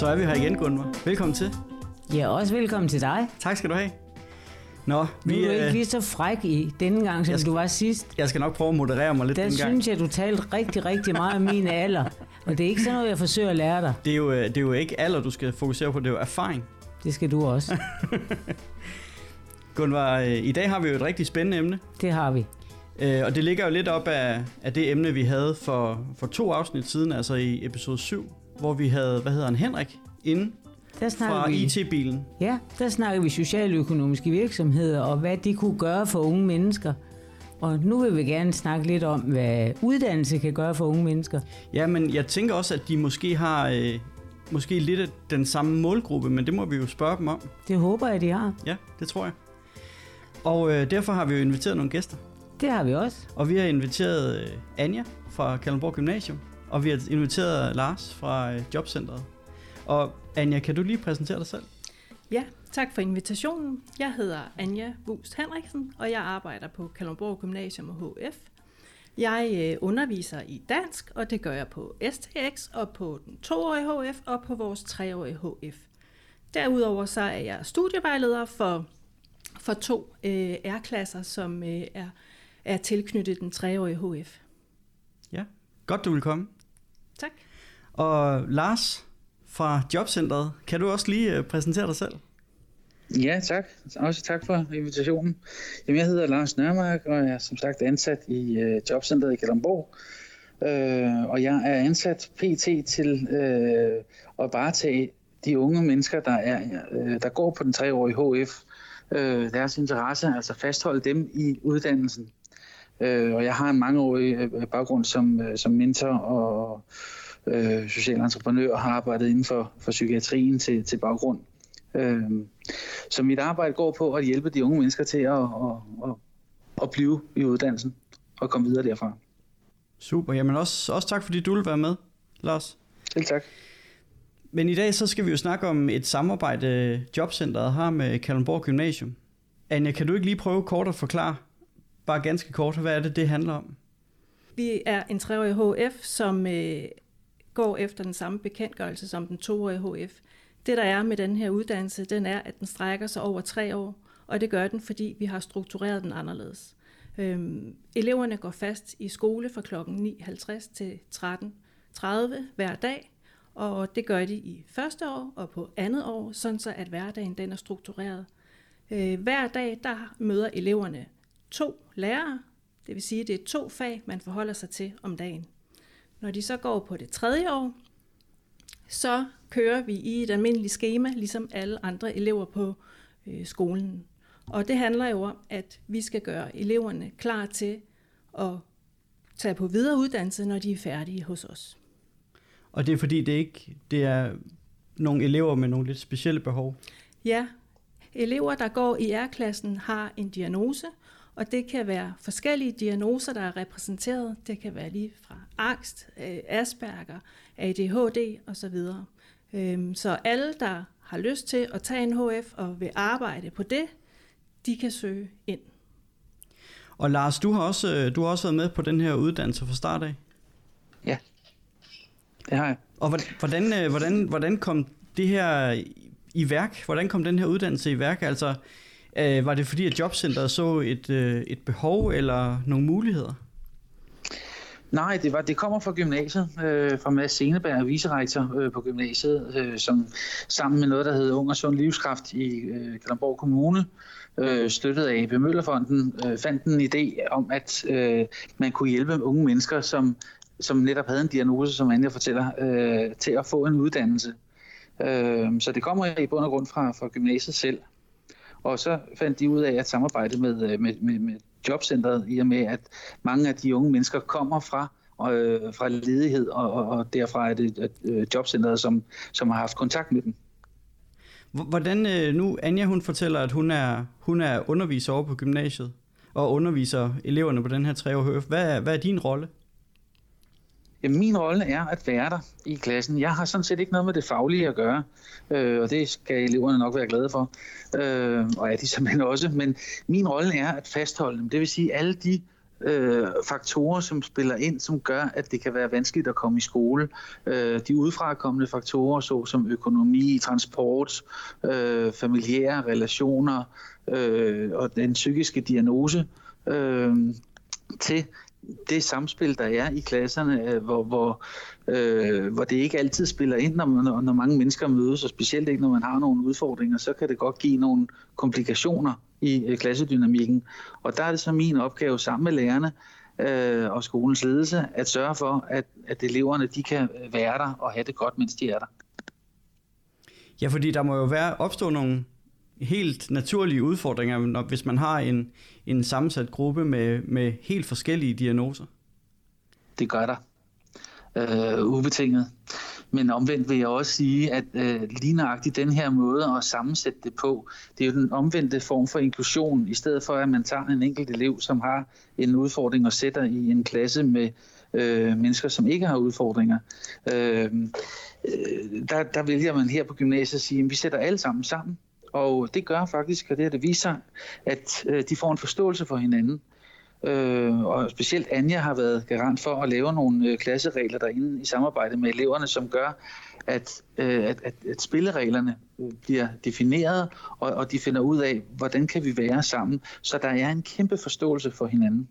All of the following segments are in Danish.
Så er vi her igen, Gunvar. Velkommen til. Ja, også velkommen til dig. Tak skal du have. Nå, Nu er du ikke øh, lige så fræk i denne gang, som Jeg skal- du var sidst. jeg skal nok prøve at moderere mig lidt Der den gang. synes jeg, du talte rigtig, rigtig meget om min alder. Og det er ikke sådan noget, jeg forsøger at lære dig. Det er, jo, øh, det er jo ikke alder, du skal fokusere på, det er jo erfaring. Det skal du også. Gunvar, øh, i dag har vi jo et rigtig spændende emne, Det har vi. øh, og det ligger jo lidt op af, af det emne, vi havde for, for to afsnit siden, altså i episode 7, hvor vi havde, hvad hedder han, Henrik, inde Der fra vi, IT-bilen. ja, der snakker vi socialøkonomiske virksomheder, og hvad de kunne gøre for unge mennesker. Og nu vil vi gerne snakke lidt om, hvad uddannelse kan gøre for unge mennesker. Ja, men jeg tænker også, at de måske har øh, måske lidt af den samme målgruppe, men det må vi jo spørge dem om. Det håber jeg, de har. Ja, det tror jeg. Og øh, derfor har vi jo inviteret nogle gæster. Det har vi også. Og vi har inviteret øh, Anja fra Kalundborg Gymnasium, og vi har inviteret Lars fra øh, Jobcentret. Og Anja, kan du lige præsentere dig selv? Ja, tak for invitationen. Jeg hedder Anja Wust Henriksen, og jeg arbejder på Kalundborg Gymnasium og HF. Jeg øh, underviser i dansk, og det gør jeg på STX og på den toårige HF og på vores treårige HF. Derudover så er jeg studievejleder for, for to øh, R-klasser, som øh, er, er tilknyttet den treårige HF. Ja. Godt, du vil komme. Tak. Og Lars fra Jobcentret, kan du også lige øh, præsentere dig selv? Ja, tak. Også tak for invitationen. Jamen, jeg hedder Lars Nørmark, og jeg er som sagt ansat i øh, Jobcentret i Kalundborg. Øh, og jeg er ansat PT til øh, at varetage de unge mennesker, der, er, øh, der går på den treårige HF, øh, deres interesse, altså fastholde dem i uddannelsen. Øh, og jeg har en mangeårig øh, baggrund som, øh, som mentor og øh, social entreprenør, og har arbejdet inden for, for psykiatrien til, til baggrund. Øh, så mit arbejde går på at hjælpe de unge mennesker til at, at, at, at blive i uddannelsen og komme videre derfra. Super, jamen også, også tak fordi du vil være med, Lars. Selv tak. Men i dag så skal vi jo snakke om et samarbejde, Jobcentret har med Kalundborg Gymnasium. Anja, kan du ikke lige prøve kort at forklare, bare ganske kort, hvad er det, det handler om? Vi er en treårig HF, som øh, går efter den samme bekendtgørelse som den toårige HF. Det, der er med den her uddannelse, den er, at den strækker sig over tre år, og det gør den, fordi vi har struktureret den anderledes. Øhm, eleverne går fast i skole fra kl. 9.50 til 13.30 hver dag, og det gør de i første år og på andet år, sådan så at hverdagen den er struktureret. Øh, hver dag der møder eleverne to lærere, det vil sige, at det er to fag, man forholder sig til om dagen. Når de så går på det tredje år, så kører vi i et almindeligt schema, ligesom alle andre elever på øh, skolen. Og det handler jo om, at vi skal gøre eleverne klar til at tage på videre uddannelse, når de er færdige hos os. Og det er fordi, det ikke det er nogle elever med nogle lidt specielle behov. Ja, elever, der går i R-klassen, har en diagnose, og det kan være forskellige diagnoser, der er repræsenteret. Det kan være lige fra angst, øh, Asperger, ADHD osv. Øhm, Så alle, der har lyst til at tage en HF og vil arbejde på det, de kan søge ind. Og Lars, du har også, øh, du har også været med på den her uddannelse fra start af. Ja, det har jeg. Og hvor- hvordan, øh, hvordan, hvordan kom det her i- i værk? Hvordan kom den her uddannelse i værk? Altså, øh, var det fordi, at Jobcentret så et, øh, et behov eller nogle muligheder? Nej, det, var, det kommer fra gymnasiet, øh, fra Mads Seneberg, vicerektor øh, på gymnasiet, øh, som sammen med noget, der hedder Ung og Sund Livskraft i øh, Kalamborg Kommune, øh, støttet af AP Møllerfonden, øh, fandt en idé om, at øh, man kunne hjælpe unge mennesker, som, som netop havde en diagnose, som Anja fortæller, øh, til at få en uddannelse. Øh, så det kommer i bund og grund fra, fra gymnasiet selv. Og så fandt de ud af at samarbejde med, øh, med, med, med jobcentret, i og med at mange af de unge mennesker kommer fra øh, fra ledighed, og, og, og derfra er det øh, jobcentret, som, som har haft kontakt med dem. Hvordan, øh, nu Anja hun fortæller, at hun er, hun er underviser over på gymnasiet, og underviser eleverne på den her 3 HF. Hvad er, hvad er din rolle? Jamen, min rolle er at være der i klassen. Jeg har sådan set ikke noget med det faglige at gøre, øh, og det skal eleverne nok være glade for, øh, og er de simpelthen også. Men min rolle er at fastholde dem. Det vil sige, alle de øh, faktorer, som spiller ind, som gør, at det kan være vanskeligt at komme i skole. Øh, de udefrakommende faktorer, såsom økonomi, transport, øh, familiære relationer øh, og den psykiske diagnose, øh, til det samspil, der er i klasserne, øh, hvor, hvor, øh, hvor det ikke altid spiller ind, når, når, når mange mennesker mødes, og specielt ikke, når man har nogle udfordringer, så kan det godt give nogle komplikationer i øh, klassedynamikken. Og der er det så min opgave sammen med lærerne øh, og skolens ledelse at sørge for, at, at eleverne de kan være der og have det godt, mens de er der. Ja, fordi der må jo være opstå nogle helt naturlige udfordringer, når, hvis man har en, en sammensat gruppe med, med helt forskellige diagnoser. Det gør der. Øh, ubetinget. Men omvendt vil jeg også sige, at øh, lige nøjagtigt den her måde at sammensætte det på, det er jo den omvendte form for inklusion, i stedet for at man tager en enkelt elev, som har en udfordring og sætter i en klasse med øh, mennesker, som ikke har udfordringer. Øh, øh der, der vælger man her på gymnasiet at sige, at vi sætter alle sammen sammen, og det gør faktisk, at det, det viser, at øh, de får en forståelse for hinanden. Øh, og specielt Anja har været garant for at lave nogle øh, klasseregler derinde i samarbejde med eleverne, som gør, at, øh, at, at, at spillereglerne øh, bliver defineret, og, og de finder ud af, hvordan kan vi være sammen, så der er en kæmpe forståelse for hinanden.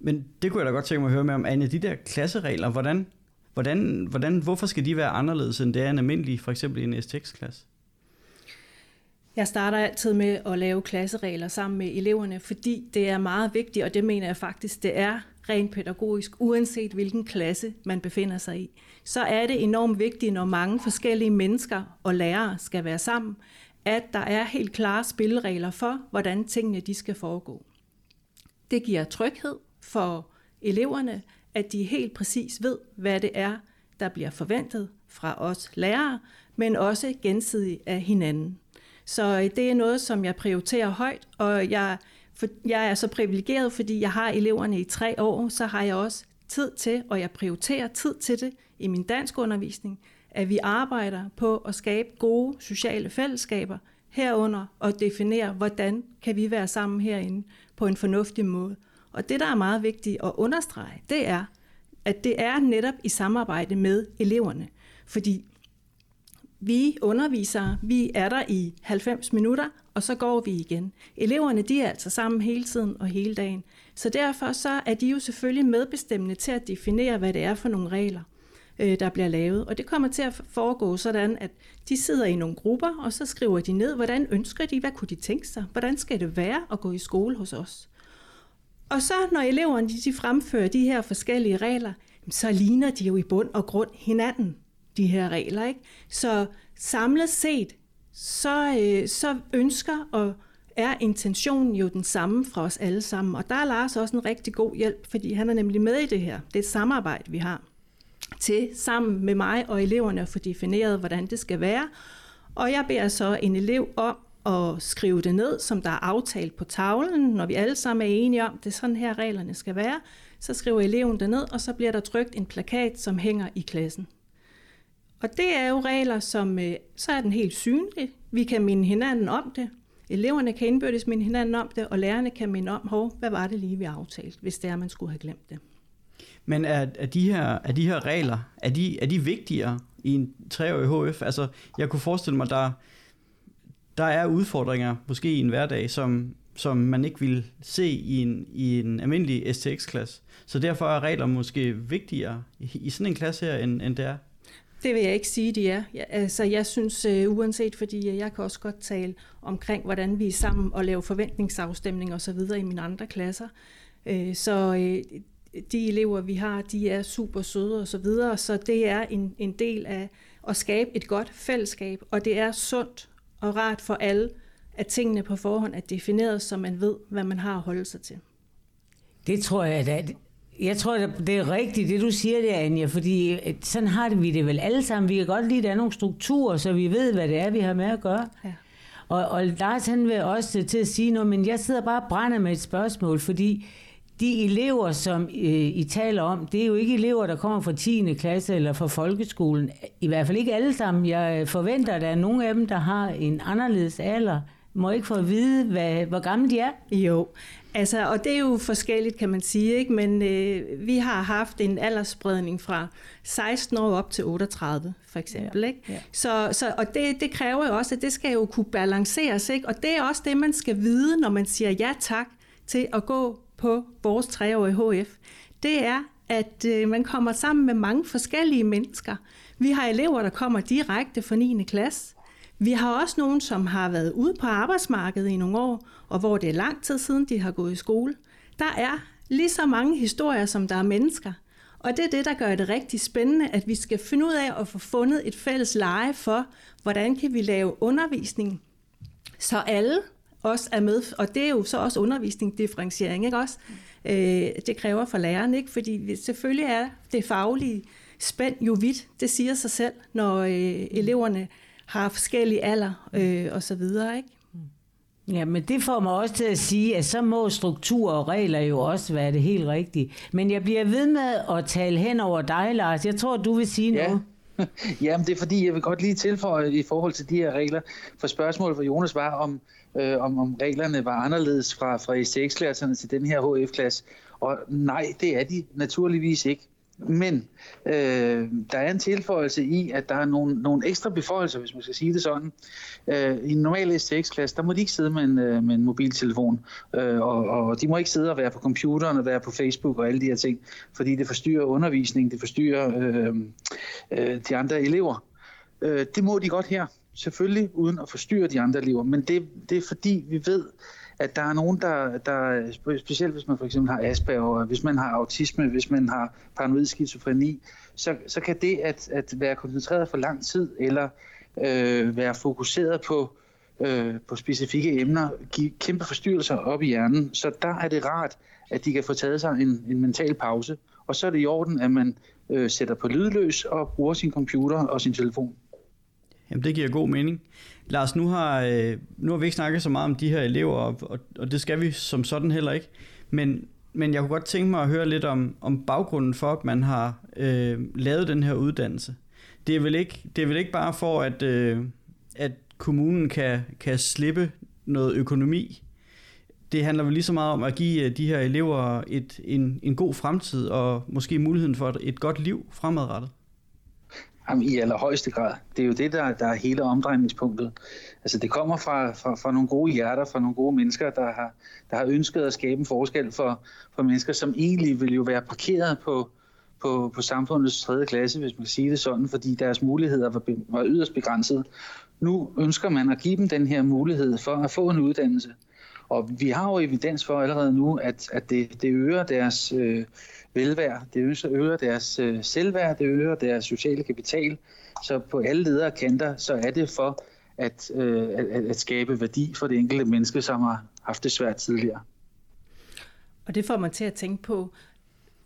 Men det kunne jeg da godt tænke mig at høre med om, Anja, de der klasseregler, hvordan, hvordan, hvordan, hvorfor skal de være anderledes, end det er en almindelig, for eksempel en STX-klasse? Jeg starter altid med at lave klasseregler sammen med eleverne, fordi det er meget vigtigt, og det mener jeg faktisk, det er rent pædagogisk, uanset hvilken klasse man befinder sig i. Så er det enormt vigtigt, når mange forskellige mennesker og lærere skal være sammen, at der er helt klare spilleregler for, hvordan tingene de skal foregå. Det giver tryghed for eleverne, at de helt præcis ved, hvad det er, der bliver forventet fra os lærere, men også gensidigt af hinanden. Så øh, det er noget, som jeg prioriterer højt, og jeg, for, jeg er så privilegeret, fordi jeg har eleverne i tre år, så har jeg også tid til, og jeg prioriterer tid til det i min dansk undervisning, at vi arbejder på at skabe gode sociale fællesskaber herunder og definere, hvordan kan vi være sammen herinde på en fornuftig måde. Og det, der er meget vigtigt at understrege, det er, at det er netop i samarbejde med eleverne. Fordi vi undervisere, vi er der i 90 minutter, og så går vi igen. Eleverne, de er altså sammen hele tiden og hele dagen. Så derfor så er de jo selvfølgelig medbestemmende til at definere, hvad det er for nogle regler, øh, der bliver lavet. Og det kommer til at foregå sådan, at de sidder i nogle grupper, og så skriver de ned, hvordan ønsker de, hvad kunne de tænke sig, hvordan skal det være at gå i skole hos os. Og så når eleverne de fremfører de her forskellige regler, så ligner de jo i bund og grund hinanden de her regler. Ikke? Så samlet set, så, øh, så ønsker og er intentionen jo den samme fra os alle sammen. Og der er Lars også en rigtig god hjælp, fordi han er nemlig med i det her. Det er et samarbejde, vi har til sammen med mig og eleverne at få defineret, hvordan det skal være. Og jeg beder så en elev om at skrive det ned, som der er aftalt på tavlen, når vi alle sammen er enige om, det er sådan her reglerne skal være. Så skriver eleven det ned, og så bliver der trykt en plakat, som hænger i klassen. Og det er jo regler, som øh, så er den helt synlig. Vi kan minde hinanden om det. Eleverne kan indbyrdes minde hinanden om det, og lærerne kan minde om, hov, hvad var det lige, vi aftalte, hvis det er, man skulle have glemt det. Men er, er, de, her, er de her regler, er de, er de vigtigere i en treårig HF? Altså, jeg kunne forestille mig, der, der er udfordringer, måske i en hverdag, som, som man ikke vil se i en, i en almindelig STX-klasse. Så derfor er regler måske vigtigere i, i sådan en klasse her, end, end det er det vil jeg ikke sige, de er. Jeg, altså, jeg synes, øh, uanset, fordi øh, jeg kan også godt tale omkring, hvordan vi er sammen og lave forventningsafstemning og så videre i mine andre klasser. Øh, så øh, de elever, vi har, de er super søde og så videre, så det er en, en del af at skabe et godt fællesskab, og det er sundt og rart for alle, at tingene på forhånd er defineret, så man ved, hvad man har at holde sig til. Det tror jeg, at jeg tror, det er rigtigt, det du siger der, Anja, fordi øh, sådan har vi det vel alle sammen. Vi kan godt lide, at der er nogle strukturer, så vi ved, hvad det er, vi har med at gøre. Ja. Og, og Lars han vil også til at sige noget, men jeg sidder bare og brænder med et spørgsmål, fordi de elever, som øh, I taler om, det er jo ikke elever, der kommer fra 10. klasse eller fra folkeskolen. I hvert fald ikke alle sammen. Jeg forventer, at der er nogle af dem, der har en anderledes alder. Må ikke få at vide, hvad, hvor gamle de er? Jo, altså, og det er jo forskelligt, kan man sige. Ikke? Men øh, vi har haft en aldersspredning fra 16 år op til 38, for eksempel. Ja, ikke? Ja. Så, så, og det, det kræver jo også, at det skal jo kunne balanceres. Ikke? Og det er også det, man skal vide, når man siger ja tak til at gå på vores treårige HF, det er, at øh, man kommer sammen med mange forskellige mennesker. Vi har elever, der kommer direkte fra 9. klasse. Vi har også nogen, som har været ude på arbejdsmarkedet i nogle år, og hvor det er lang tid siden, de har gået i skole. Der er lige så mange historier, som der er mennesker. Og det er det, der gør det rigtig spændende, at vi skal finde ud af at få fundet et fælles leje for, hvordan kan vi lave undervisning, så alle også er med, og det er jo så også undervisning, differentiering, ikke også? Øh, det kræver for læreren, ikke? Fordi selvfølgelig er det faglige spænd jo vidt, det siger sig selv, når øh, eleverne har forskellige alder øh, og så videre, ikke? Ja, men det får mig også til at sige, at så må struktur og regler jo også være det helt rigtige. Men jeg bliver ved med at tale hen over dig, Lars. Jeg tror, du vil sige ja. noget. Jamen, det er fordi, jeg vil godt lige tilføje i forhold til de her regler. For spørgsmålet fra Jonas var, om, øh, om, om reglerne var anderledes fra, fra STX-klasserne til den her HF-klasse. Og nej, det er de naturligvis ikke. Men øh, der er en tilføjelse i, at der er nogle, nogle ekstra beføjelser, hvis man skal sige det sådan. Øh, I en normal STX-klasse, der må de ikke sidde med en, øh, med en mobiltelefon, øh, og, og de må ikke sidde og være på computeren og være på Facebook og alle de her ting, fordi det forstyrrer undervisningen, det forstyrrer øh, øh, de andre elever. Øh, det må de godt her, selvfølgelig uden at forstyrre de andre elever, men det, det er fordi, vi ved, at der er nogen, der, der, specielt hvis man for eksempel har Asperger, hvis man har autisme, hvis man har paranoid skizofreni, så, så kan det at, at være koncentreret for lang tid, eller øh, være fokuseret på, øh, på specifikke emner, give kæmpe forstyrrelser op i hjernen. Så der er det rart, at de kan få taget sig en, en mental pause, og så er det i orden, at man øh, sætter på lydløs og bruger sin computer og sin telefon. Jamen, det giver god mening. Lars, nu har, øh, nu har vi ikke snakket så meget om de her elever, og, og det skal vi som sådan heller ikke. Men, men jeg kunne godt tænke mig at høre lidt om, om baggrunden for, at man har øh, lavet den her uddannelse. Det er vel ikke, det er vel ikke bare for, at, øh, at kommunen kan, kan slippe noget økonomi. Det handler vel lige så meget om at give øh, de her elever et, en, en god fremtid og måske muligheden for et, et godt liv fremadrettet. Jamen, i allerhøjeste grad. Det er jo det, der, der er hele omdrejningspunktet. Altså, det kommer fra, fra, fra nogle gode hjerter, fra nogle gode mennesker, der har, der har ønsket at skabe en forskel for, for mennesker, som egentlig vil jo være parkeret på, på, på samfundets tredje klasse, hvis man kan sige det sådan, fordi deres muligheder var, var yderst begrænsede. Nu ønsker man at give dem den her mulighed for at få en uddannelse. Og vi har jo evidens for allerede nu, at, at det, det øger deres øh, velvære, det øger deres øh, selvværd, det øger deres sociale kapital. Så på alle ledere kanter, så er det for at, øh, at, at skabe værdi for det enkelte menneske, som har haft det svært tidligere. Og det får mig til at tænke på,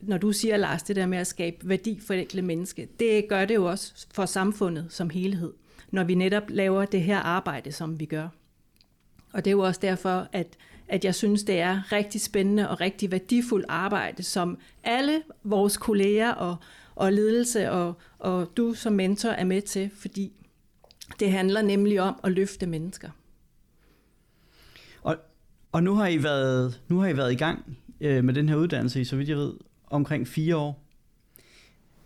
når du siger, Lars, det der med at skabe værdi for det enkelte menneske, det gør det jo også for samfundet som helhed, når vi netop laver det her arbejde, som vi gør. Og det er jo også derfor, at, at jeg synes, det er rigtig spændende og rigtig værdifuldt arbejde, som alle vores kolleger og, og ledelse og, og du som mentor er med til, fordi det handler nemlig om at løfte mennesker. Og, og nu, har I været, nu har I været i gang øh, med den her uddannelse i, så vidt jeg ved, omkring fire år.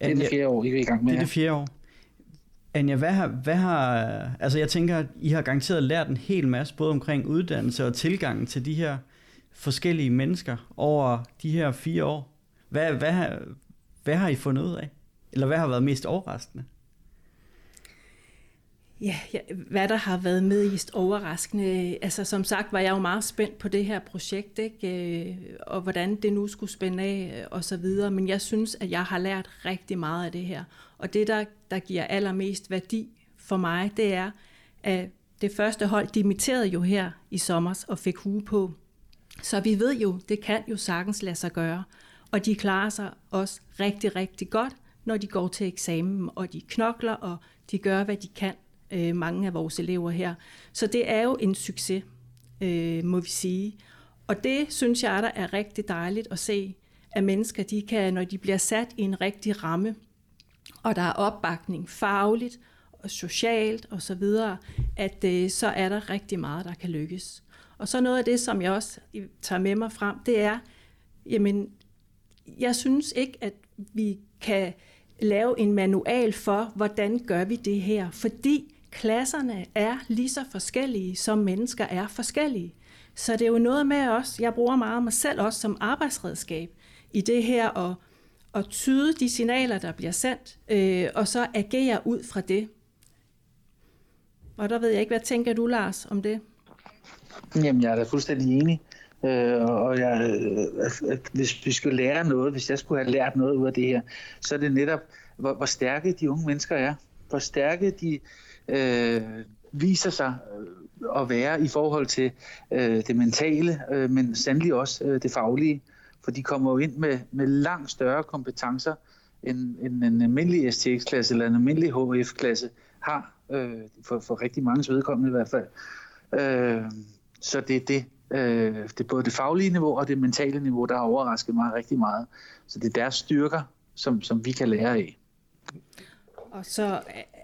Det er det fjerde år, I er i gang med. Det er det fjerde år. Anja, hvad har, hvad har, altså jeg tænker, at I har garanteret lært en hel masse, både omkring uddannelse og tilgangen til de her forskellige mennesker over de her fire år. Hvad, hvad, hvad har I fundet ud af? Eller hvad har været mest overraskende? Ja, ja, hvad der har været mest overraskende. Altså som sagt var jeg jo meget spændt på det her projekt, ikke? Øh, og hvordan det nu skulle spænde af øh, og så videre. Men jeg synes, at jeg har lært rigtig meget af det her. Og det, der, der giver allermest værdi for mig, det er, at det første hold dimitterede jo her i sommer og fik hue på. Så vi ved jo, det kan jo sagtens lade sig gøre. og de klarer sig også rigtig, rigtig godt, når de går til eksamen, og de knokler, og de gør, hvad de kan, øh, mange af vores elever her. Så det er jo en succes, øh, må vi sige. Og det synes jeg, der er rigtig dejligt at se, at mennesker, de kan, når de bliver sat i en rigtig ramme, og der er opbakning fagligt, og socialt og så videre, at øh, så er der rigtig meget, der kan lykkes. Og så noget af det, som jeg også tager med mig frem, det er, jamen, jeg synes ikke, at vi kan lave en manual for, hvordan gør vi det her, fordi klasserne er lige så forskellige, som mennesker er forskellige. Så det er jo noget med os, jeg bruger meget mig selv også som arbejdsredskab i det her at, at tyde de signaler, der bliver sendt, øh, og så agere ud fra det. Og der ved jeg ikke, hvad tænker du, Lars, om det? Jamen, jeg er da fuldstændig enig. Øh, og jeg, øh, hvis vi skulle lære noget, hvis jeg skulle have lært noget ud af det her, så er det netop, hvor, hvor stærke de unge mennesker er. Hvor stærke de øh, øh, viser sig øh, at være i forhold til øh, det mentale, øh, men sandelig også øh, det faglige. For de kommer jo ind med, med langt større kompetencer, end, end en almindelig STX-klasse eller en almindelig HF-klasse har, øh, for, for rigtig mange vedkommende i hvert fald. Øh, så det er det, øh, det er både det faglige niveau og det mentale niveau, der har overrasket mig rigtig meget. Så det er deres styrker, som, som vi kan lære af. Og så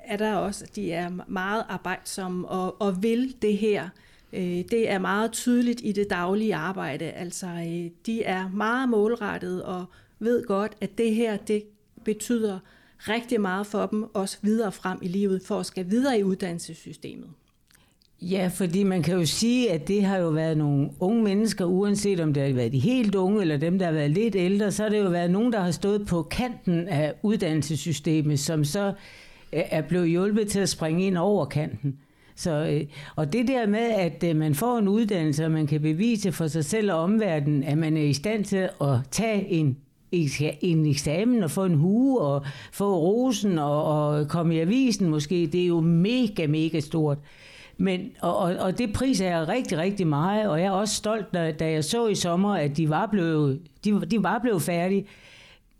er der også, at de er meget arbejdsomme og, og vil det her. Øh, det er meget tydeligt i det daglige arbejde. Altså, øh, de er meget målrettet og ved godt, at det her, det betyder rigtig meget for dem, også videre frem i livet, for at skal videre i uddannelsessystemet. Ja, fordi man kan jo sige, at det har jo været nogle unge mennesker, uanset om det har været de helt unge, eller dem, der har været lidt ældre, så har det jo været nogen, der har stået på kanten af uddannelsessystemet, som så er blevet hjulpet til at springe ind over kanten. Så, øh, og det der med, at øh, man får en uddannelse, og man kan bevise for sig selv og omverdenen, at man er i stand til at tage en en eksamen og få en hue og få rosen og, og komme i avisen måske, det er jo mega, mega stort. Men, og, og, og det priser jeg rigtig, rigtig meget, og jeg er også stolt, da, da jeg så i sommer, at de var blevet, de, de var blevet færdige.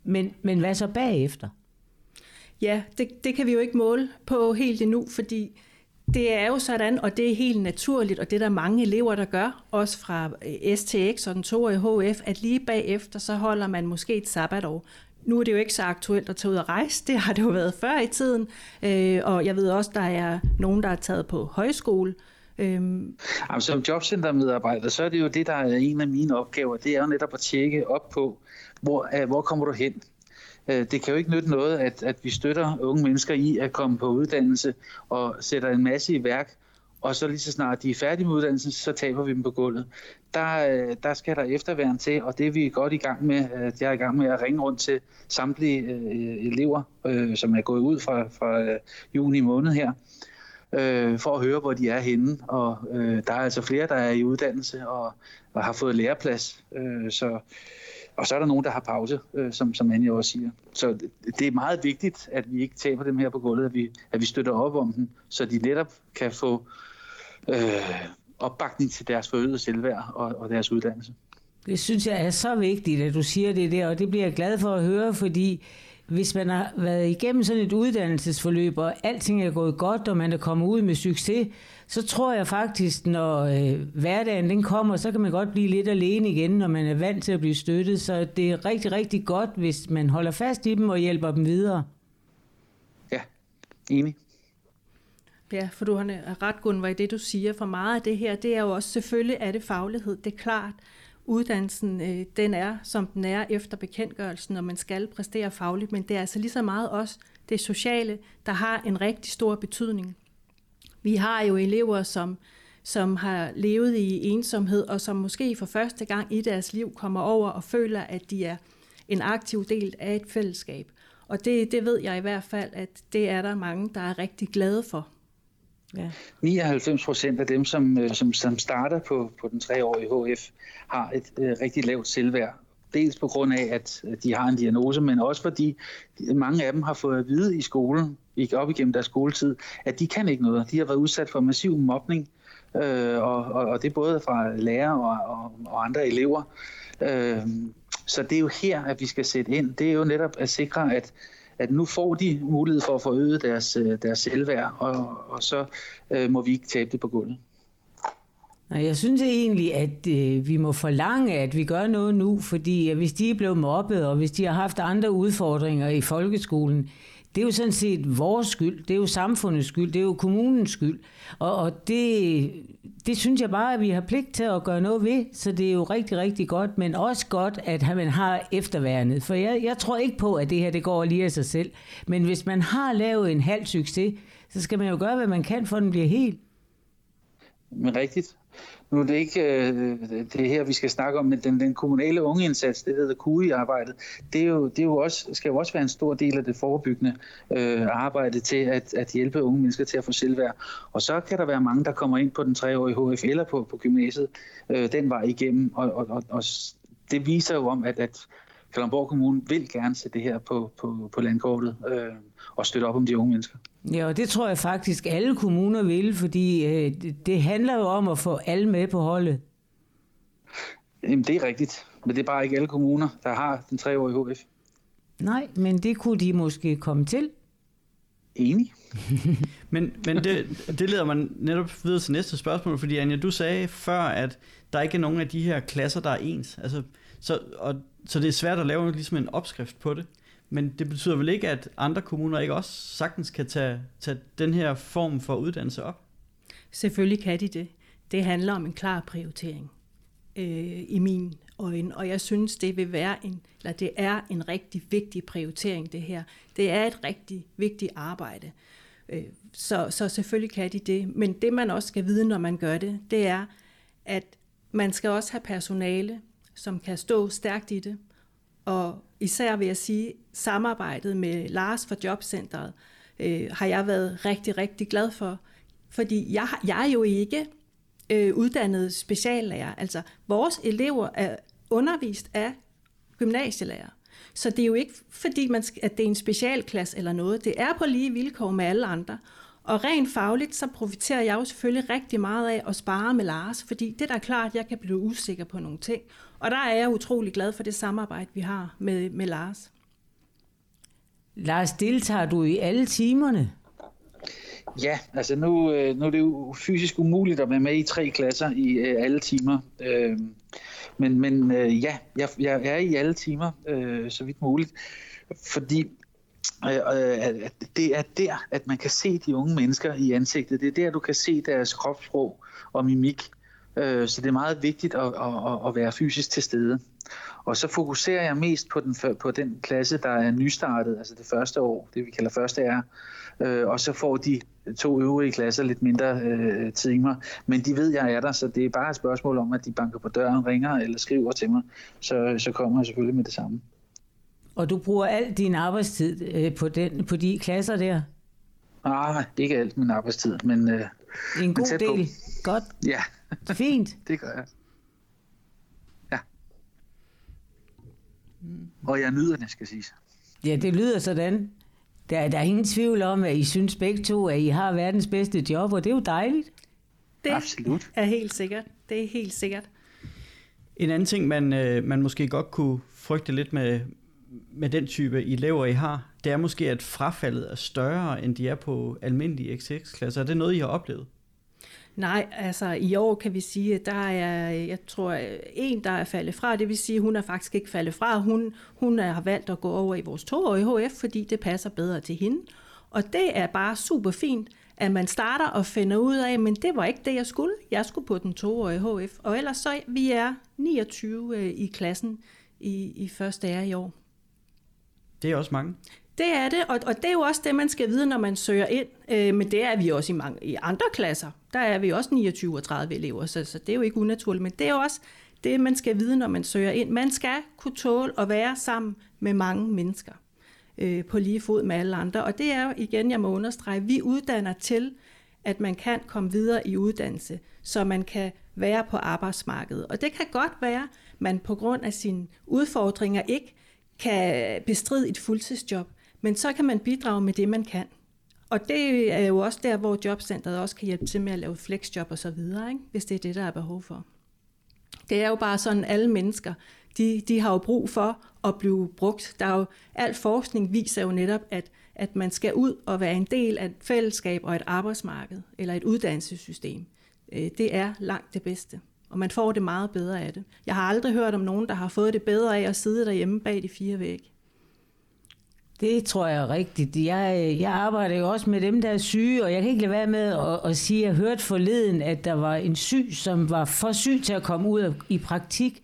Men, men hvad så bagefter? Ja, det, det kan vi jo ikke måle på helt endnu, fordi det er jo sådan, og det er helt naturligt, og det er der mange elever, der gør, også fra øh, STX og den 2 i HF, at lige bagefter, så holder man måske et sabbatår. Nu er det jo ikke så aktuelt at tage ud og rejse, det har det jo været før i tiden, øh, og jeg ved også, der er nogen, der er taget på højskole. Øhm. Jamen, som jobcentermedarbejder, så er det jo det, der er en af mine opgaver, det er jo netop at tjekke op på, hvor, øh, hvor kommer du hen? Øh, det kan jo ikke nytte noget, at, at vi støtter unge mennesker i at komme på uddannelse og sætter en masse i værk, og så lige så snart de er færdige med uddannelsen, så taber vi dem på gulvet. Der, øh, der skal der efterværen til, og det er vi godt i gang med. Øh, jeg er i gang med at ringe rundt til samtlige øh, elever, øh, som er gået ud fra, fra øh, juni måned her, øh, for at høre, hvor de er henne. Og øh, der er altså flere, der er i uddannelse og, og har fået læreplads. Øh, så og så er der nogen, der har pause, øh, som, som jo også siger. Så det, det er meget vigtigt, at vi ikke taber dem her på gulvet, at vi, at vi støtter op om dem, så de netop kan få øh, opbakning til deres forøgede selvværd og, og deres uddannelse. Det synes jeg er så vigtigt, at du siger det der, og det bliver jeg glad for at høre, fordi hvis man har været igennem sådan et uddannelsesforløb, og alting er gået godt, og man er kommet ud med succes, så tror jeg faktisk, når øh, hverdagen den kommer, så kan man godt blive lidt alene igen, når man er vant til at blive støttet. Så det er rigtig, rigtig godt, hvis man holder fast i dem og hjælper dem videre. Ja, enig. Ja, for du har ret, Gunvar, i det du siger. For meget af det her, det er jo også, selvfølgelig er det faglighed, det er klart. Uddannelsen, øh, den er, som den er efter bekendtgørelsen, og man skal præstere fagligt, men det er altså lige så meget også det sociale, der har en rigtig stor betydning. Vi har jo elever, som, som har levet i ensomhed, og som måske for første gang i deres liv kommer over og føler, at de er en aktiv del af et fællesskab. Og det, det ved jeg i hvert fald, at det er der mange, der er rigtig glade for. Ja. 99 procent af dem, som, øh, som, som starter på, på den treårige HF, har et øh, rigtig lavt selvværd. Dels på grund af, at øh, de har en diagnose, men også fordi mange af dem har fået at vide i skolen, ikke op igennem deres skoletid, at de kan ikke noget. De har været udsat for massiv mobning, øh, og, og, og det både fra lærere og, og, og andre elever. Øh, Så det er jo her, at vi skal sætte ind. Det er jo netop at sikre, at, at nu får de mulighed for at forøge deres, øh, deres selvværd, og, og så øh, må vi ikke tabe det på gulvet. Jeg synes egentlig, at øh, vi må forlange, at vi gør noget nu, fordi hvis de er blevet mobbet, og hvis de har haft andre udfordringer i folkeskolen, det er jo sådan set vores skyld, det er jo samfundets skyld, det er jo kommunens skyld. Og, og det, det synes jeg bare, at vi har pligt til at gøre noget ved, så det er jo rigtig, rigtig godt, men også godt, at man har efterværnet. For jeg, jeg tror ikke på, at det her det går lige af sig selv. Men hvis man har lavet en halv succes, så skal man jo gøre, hvad man kan, for at den bliver helt. Men rigtigt. Nu er det ikke øh, det her, vi skal snakke om, men den, den kommunale ungeindsats, det hedder KUI-arbejdet, det, er jo, det er jo også, skal jo også være en stor del af det forebyggende øh, arbejde til at, at hjælpe unge mennesker til at få selvværd. Og så kan der være mange, der kommer ind på den treårige HF eller på, på gymnasiet øh, den vej igennem, og, og, og, og det viser jo om, at, at Kalundborg Kommune vil gerne se det her på, på, på landkortet øh, og støtte op om de unge mennesker. Ja, og det tror jeg faktisk alle kommuner vil, fordi øh, det handler jo om at få alle med på holdet. Jamen, det er rigtigt, men det er bare ikke alle kommuner, der har den treårige HF. Nej, men det kunne de måske komme til. Enig. men men det, det leder man netop videre til næste spørgsmål, fordi Anja, du sagde før, at der ikke er nogen af de her klasser, der er ens. Altså, så, og, så det er svært at lave ligesom en opskrift på det. Men det betyder vel ikke, at andre kommuner ikke også sagtens kan tage, tage den her form for uddannelse op? Selvfølgelig kan de det. Det handler om en klar prioritering øh, i min øjne, og jeg synes, det vil være en, eller det er en rigtig vigtig prioritering, det her. Det er et rigtig vigtigt arbejde. Øh, så, så selvfølgelig kan de det, men det man også skal vide, når man gør det, det er, at man skal også have personale, som kan stå stærkt i det, og især vil jeg sige, samarbejdet med Lars fra Jobcentret øh, har jeg været rigtig, rigtig glad for. Fordi jeg, jeg er jo ikke øh, uddannet speciallærer. Altså, vores elever er undervist af gymnasielærer. Så det er jo ikke fordi, man skal, at det er en specialklasse eller noget. Det er på lige vilkår med alle andre. Og rent fagligt, så profiterer jeg jo selvfølgelig rigtig meget af at spare med Lars, fordi det er da klart, at jeg kan blive usikker på nogle ting. Og der er jeg utrolig glad for det samarbejde, vi har med, med Lars. Lars, deltager du i alle timerne? Ja, altså nu, øh, nu er det jo fysisk umuligt at være med i tre klasser i øh, alle timer. Øh, men men ja, jeg, jeg er i alle timer, så vidt muligt. Fordi det er der, at man kan se de unge mennesker i ansigtet. Det er der, du kan se deres kropssprog og mimik. Så det er meget vigtigt at, at, at være fysisk til stede. Og så fokuserer jeg mest på den, på den klasse, der er nystartet, altså det første år, det vi kalder første er. Og så får de to øvrige klasser lidt mindre øh, timer. Men de ved, jeg er der, så det er bare et spørgsmål om, at de banker på døren, ringer eller skriver til mig. Så, så kommer jeg selvfølgelig med det samme. Og du bruger al din arbejdstid øh, på, den, på de klasser der? Nej, ikke alt min arbejdstid, men øh, En god del. På. Godt. Ja. Fint. det gør jeg. Ja. Og jeg nyder det, skal siges. Ja, det lyder sådan. Der, der er ingen tvivl om, at I synes begge to, at I har verdens bedste job, og det er jo dejligt. Det Absolut. er helt sikkert. Det er helt sikkert. En anden ting, man, øh, man måske godt kunne frygte lidt med, med den type elever, I har, det er måske, at frafaldet er større, end de er på almindelige XX-klasser. Er det noget, I har oplevet? Nej, altså i år kan vi sige, at der er, jeg tror, en, der er faldet fra. Det vil sige, at hun er faktisk ikke faldet fra. Hun, hun har valgt at gå over i vores toårige HF, fordi det passer bedre til hende. Og det er bare super fint, at man starter og finder ud af, men det var ikke det, jeg skulle. Jeg skulle på den toårige HF. Og ellers så, vi er 29 øh, i klassen i, i første ære i år. Det er også mange. Det er det, og, og det er jo også det, man skal vide, når man søger ind. Øh, men det er vi også i, mange, i andre klasser. Der er vi også 29 og 30 elever, så, så det er jo ikke unaturligt. Men det er jo også det, man skal vide, når man søger ind. Man skal kunne tåle at være sammen med mange mennesker øh, på lige fod med alle andre. Og det er jo igen, jeg må understrege, vi uddanner til, at man kan komme videre i uddannelse, så man kan være på arbejdsmarkedet. Og det kan godt være, at man på grund af sine udfordringer ikke kan bestride et fuldtidsjob. Men så kan man bidrage med det, man kan. Og det er jo også der, hvor jobcentret også kan hjælpe til med at lave flexjob og så videre, ikke? hvis det er det, der er behov for. Det er jo bare sådan, alle mennesker, de, de har jo brug for at blive brugt. Der er jo, al forskning viser jo netop, at, at man skal ud og være en del af et fællesskab og et arbejdsmarked, eller et uddannelsessystem. Øh, det er langt det bedste, og man får det meget bedre af det. Jeg har aldrig hørt om nogen, der har fået det bedre af at sidde derhjemme bag de fire vægge. Det tror jeg er rigtigt. Jeg, jeg arbejder jo også med dem, der er syge, og jeg kan ikke lade være med at, at sige, at jeg hørte forleden, at der var en syg, som var for syg til at komme ud i praktik.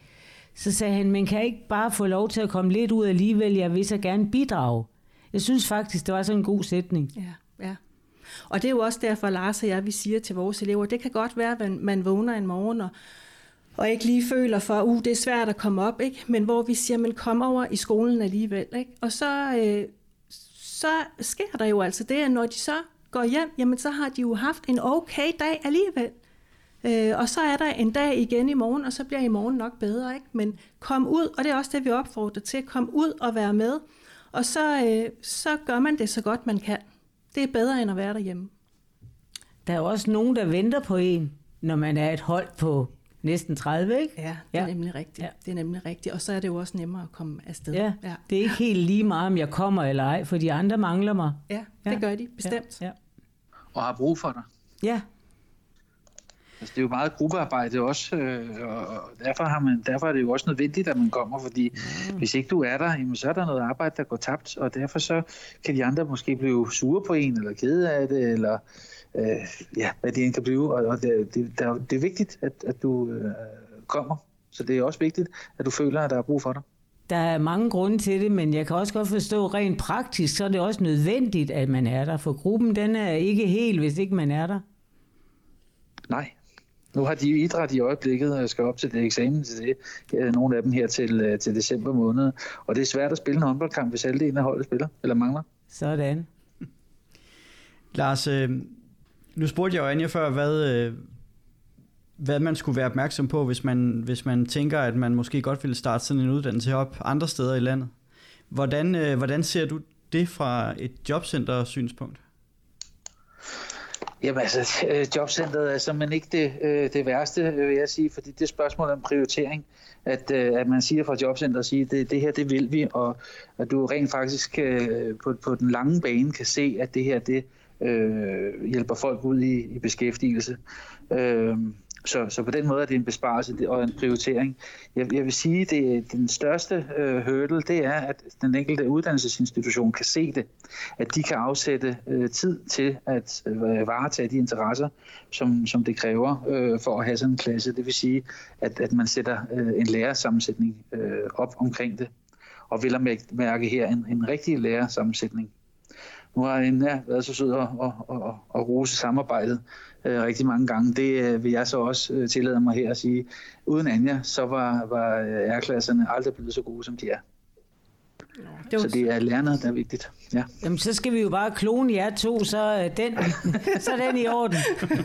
Så sagde han, men kan ikke bare få lov til at komme lidt ud alligevel? Jeg vil så gerne bidrage. Jeg synes faktisk, det var sådan en god sætning. Ja, ja. Og det er jo også derfor, Lars og jeg, vi siger til vores elever, det kan godt være, at man vågner en morgen og og ikke lige føler for, uh, det er svært at komme op, ikke? men hvor vi siger, men kom over i skolen alligevel. Ikke? Og så, øh, så sker der jo altså det, at når de så går hjem, jamen så har de jo haft en okay dag alligevel. Øh, og så er der en dag igen i morgen, og så bliver i morgen nok bedre. Ikke? Men kom ud, og det er også det, vi opfordrer til, kom ud og være med. Og så, øh, så gør man det så godt man kan. Det er bedre end at være derhjemme. Der er også nogen, der venter på en, når man er et hold på næsten 30, ikke? Ja, det er ja. nemlig rigtigt. Ja. Det er nemlig rigtigt. Og så er det jo også nemmere at komme afsted. Ja. ja, det er ikke helt lige meget, om jeg kommer eller ej, for de andre mangler mig. Ja, det ja. gør de, bestemt. Ja. Ja. Og har brug for dig. Ja. Altså, det er jo meget gruppearbejde også, øh, og derfor, har man, derfor er det jo også nødvendigt, at man kommer, fordi mm. hvis ikke du er der, jamen, så er der noget arbejde, der går tabt, og derfor så kan de andre måske blive sure på en, eller kede af det, eller øh, ja, hvad det end kan blive. Og, og det, det, der, det er vigtigt, at, at du øh, kommer. Så det er også vigtigt, at du føler, at der er brug for dig. Der er mange grunde til det, men jeg kan også godt forstå, rent praktisk, så er det også nødvendigt, at man er der. For gruppen, den er ikke helt, hvis ikke man er der. Nej. Nu har de jo idræt i øjeblikket og skal op til det eksamen til det. Nogle af dem her til, øh, til december måned. Og det er svært at spille en håndboldkamp, hvis halvdelen af holdet spiller, eller mangler. Sådan. Lars, øh, nu spurgte jeg jo Anja før, hvad, øh, hvad man skulle være opmærksom på, hvis man, hvis man tænker, at man måske godt ville starte sådan en uddannelse op andre steder i landet. Hvordan, øh, hvordan ser du det fra et jobcenter-synspunkt? Jamen altså, øh, jobcentret er simpelthen ikke det, øh, det værste, vil jeg sige, fordi det er spørgsmål om prioritering, at, øh, at man siger fra jobcentret, at sige, det, det her, det vil vi, og at du rent faktisk på, på den lange bane kan se, at det her, det, øh, hjælper folk ud i, i beskæftigelse. Øh, så, så på den måde er det en besparelse og en prioritering. Jeg, jeg vil sige, at det, den største øh, hurdle, det er, at den enkelte uddannelsesinstitution kan se det. At de kan afsætte øh, tid til at øh, varetage de interesser, som, som det kræver øh, for at have sådan en klasse. Det vil sige, at, at man sætter øh, en lærersammensætning øh, op omkring det. Og vil at mærke her en, en rigtig lærersammensætning. Nu har Anja været så sød at, at, at, at rose samarbejdet øh, rigtig mange gange. Det øh, vil jeg så også øh, tillade mig her at sige. Uden Anja, så var, var R-klasserne aldrig blevet så gode, som de er. det så det er lærerne, der er vigtigt. Ja. Jamen, så skal vi jo bare klone jer to, så den, så er den i orden.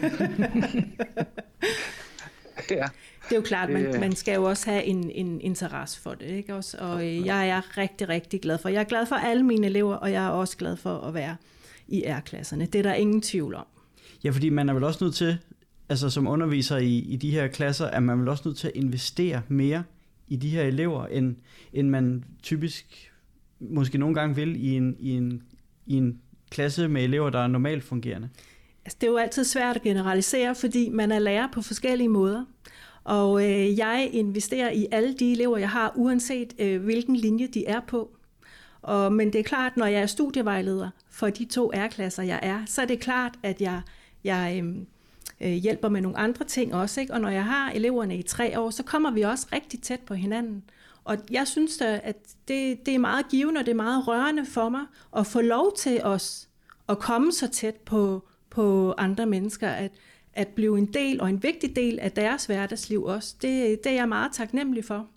ja. Det er jo klart, man, man skal jo også have en, en interesse for det. Ikke? Også, og øh, jeg er rigtig, rigtig glad for. Jeg er glad for alle mine elever, og jeg er også glad for at være i R-klasserne. Det er der ingen tvivl om. Ja, fordi man er vel også nødt til, altså som underviser i, i de her klasser, at man vel også nødt til at investere mere i de her elever, end, end man typisk måske nogle gange vil i en, i en, i en klasse med elever, der er normalt fungerende. Altså, det er jo altid svært at generalisere, fordi man er lærer på forskellige måder. Og øh, jeg investerer i alle de elever, jeg har, uanset øh, hvilken linje de er på. Og, men det er klart, når jeg er studievejleder for de to R-klasser, jeg er, så er det klart, at jeg, jeg øhm, øh, hjælper med nogle andre ting også. Ikke? Og når jeg har eleverne i tre år, så kommer vi også rigtig tæt på hinanden. Og jeg synes da, at det, det er meget givende, og det er meget rørende for mig at få lov til os at komme så tæt på, på andre mennesker, at, at blive en del og en vigtig del af deres hverdagsliv også. Det, det er jeg meget taknemmelig for.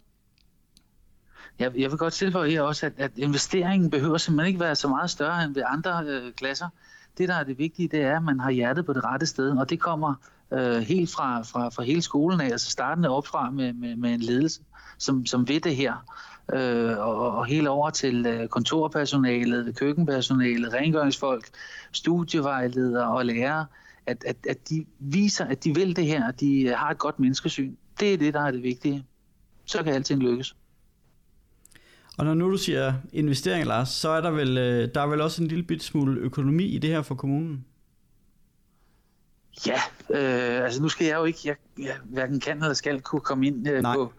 Jeg, jeg vil godt tilføje her også, at, at investeringen behøver simpelthen ikke være så meget større end ved andre øh, klasser. Det, der er det vigtige, det er, at man har hjertet på det rette sted, og det kommer øh, helt fra, fra, fra hele skolen af, altså startende op fra med, med, med en ledelse, som, som ved det her, øh, og, og helt over til øh, kontorpersonalet, køkkenpersonalet, rengøringsfolk, studievejledere og lærere, at, at, at de viser, at de vil det her, at de har et godt menneskesyn. Det er det, der er det vigtige. Så kan alting lykkes. Og når nu du siger investeringer, Lars, så er der vel, øh, der er vel også en lille bit smule økonomi i det her for kommunen? Ja, øh, altså nu skal jeg jo ikke, jeg, jeg hverken kan eller skal kunne komme ind øh, på,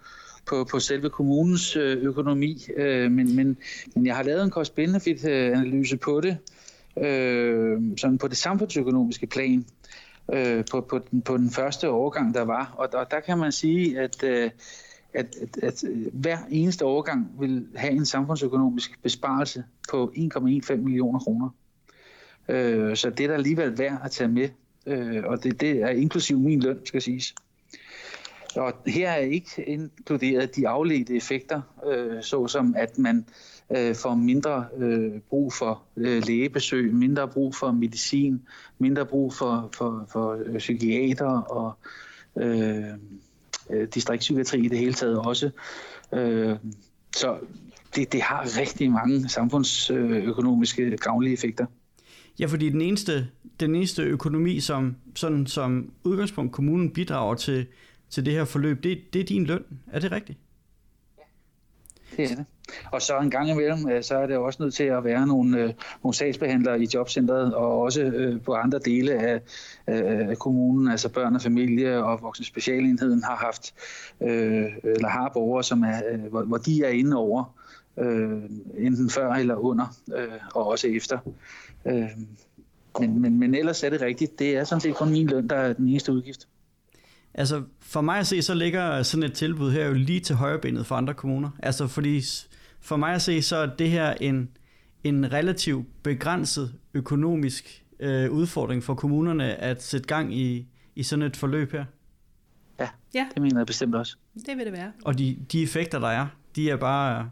på, på selve kommunens øh, økonomi, øh, men, men, men jeg har lavet en cost-benefit-analyse på det, øh, sådan på det samfundsøkonomiske plan, øh, på, på, den, på den første årgang, der var. Og, og der kan man sige, at, øh, at, at, at øh, hver eneste overgang vil have en samfundsøkonomisk besparelse på 1,15 millioner kroner. Øh, så det er der alligevel værd at tage med, øh, og det, det er inklusiv min løn, skal siges. Og her er ikke inkluderet de afledte effekter, øh, såsom at man øh, får mindre øh, brug for øh, lægebesøg, mindre brug for medicin, mindre brug for, for, for øh, psykiater og øh, øh, distriktspsykiatri i det hele taget også. Øh, så det, det har rigtig mange samfundsøkonomiske gavnlige effekter. Ja, fordi den eneste, den eneste økonomi, som, sådan, som udgangspunkt kommunen bidrager til, til det her forløb, det, det er din løn. Er det rigtigt? Det er det. Og så en gang imellem, øh, så er det også nødt til at være nogle, øh, nogle sagsbehandlere i jobcentret, og også øh, på andre dele af, af kommunen, altså børn og familie og voksne specialenheden har haft, eller har borgere, som er, hvor, hvor de er inde over, enten før eller under, og også efter. men, men, men ellers er det rigtigt, det er sådan set kun min løn, der er den eneste udgift. Altså, for mig at se, så ligger sådan et tilbud her jo lige til højrebenet for andre kommuner. Altså, fordi for mig at se, så er det her en, en relativt begrænset økonomisk øh, udfordring for kommunerne at sætte gang i, i sådan et forløb her. Ja, ja, det mener jeg bestemt også. Det vil det være. Og de, de effekter, der er, de er bare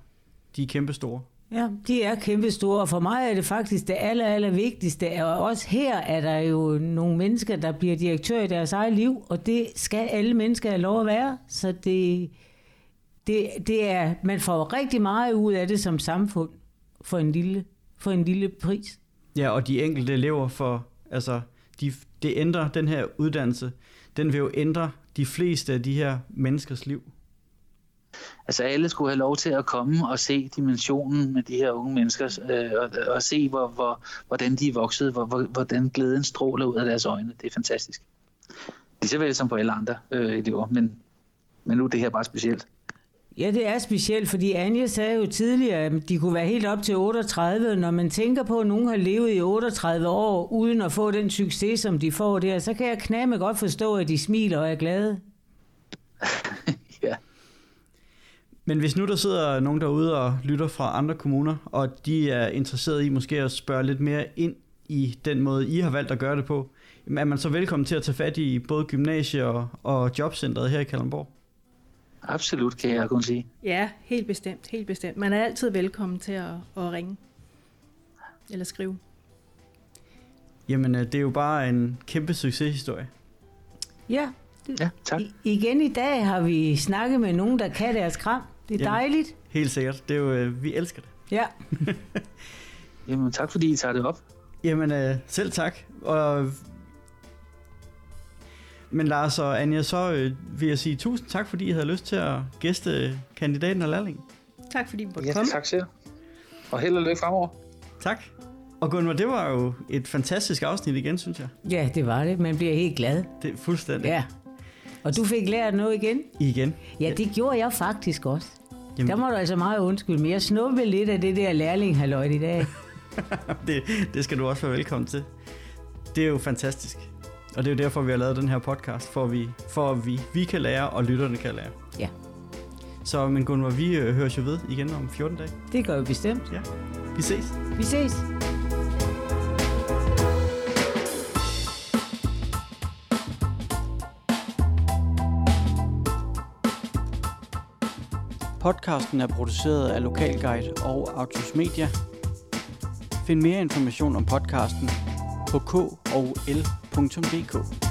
de er kæmpe store. Ja, de er kæmpe store, og for mig er det faktisk det aller, aller vigtigste. Og også her er der jo nogle mennesker, der bliver direktør i deres eget liv, og det skal alle mennesker have lov at være. Så det, det, det er, man får rigtig meget ud af det som samfund for en lille, for en lille pris. Ja, og de enkelte elever for, altså, de, det ændrer den her uddannelse, den vil jo ændre de fleste af de her menneskers liv. Altså alle skulle have lov til at komme og se dimensionen med de her unge mennesker, øh, og, og se, hvor, hvor, hvordan de er vokset, hvor, hvor, hvordan glæden stråler ud af deres øjne. Det er fantastisk. Lige så vel som på alle andre øh, elever, men, men nu er det her bare specielt. Ja, det er specielt, fordi Anja sagde jo tidligere, at de kunne være helt op til 38. Når man tænker på, at nogen har levet i 38 år, uden at få den succes, som de får der, så kan jeg knæme godt forstå, at de smiler og er glade. ja. Men hvis nu der sidder nogen derude og lytter fra andre kommuner, og de er interesseret i måske at spørge lidt mere ind i den måde, I har valgt at gøre det på, er man så velkommen til at tage fat i både gymnasiet og, og jobcentret her i Kalundborg? Absolut, kan jeg kun sige. Ja, helt bestemt, helt bestemt. Man er altid velkommen til at, at ringe eller skrive. Jamen, øh, det er jo bare en kæmpe succeshistorie. Ja, ja tak. I, igen i dag har vi snakket med nogen, der kan deres kram. Det er Jamen, dejligt. Helt sikkert. Det er jo, øh, vi elsker det. Ja. Jamen, tak fordi I tager det op. Jamen, øh, selv tak. Og men Lars og Anja, så øh, vil jeg sige tusind tak, fordi I havde lyst til at gæste kandidaten og lærling. Tak fordi I måtte ja, komme. tak selv. Og held og lykke fremover. Tak. Og Gunvar, det var jo et fantastisk afsnit igen, synes jeg. Ja, det var det. Man bliver helt glad. Det er fuldstændig. Ja. Og du fik lært noget igen? Igen. Ja, det gjorde jeg faktisk også. Jamen. Der må du altså meget undskylde, men jeg snuppede lidt af det der lærling i dag. det, det skal du også være velkommen til. Det er jo fantastisk. Og det er jo derfor, vi har lavet den her podcast, for at vi, for at vi, vi kan lære, og lytterne kan lære. Ja. Så, men Gunvar, vi øh, høres jo ved igen om 14 dage. Det gør vi bestemt. Ja. Vi ses. Vi ses. Podcasten er produceret af Lokalguide og Autos Media. Find mere information om podcasten på k og l.dk.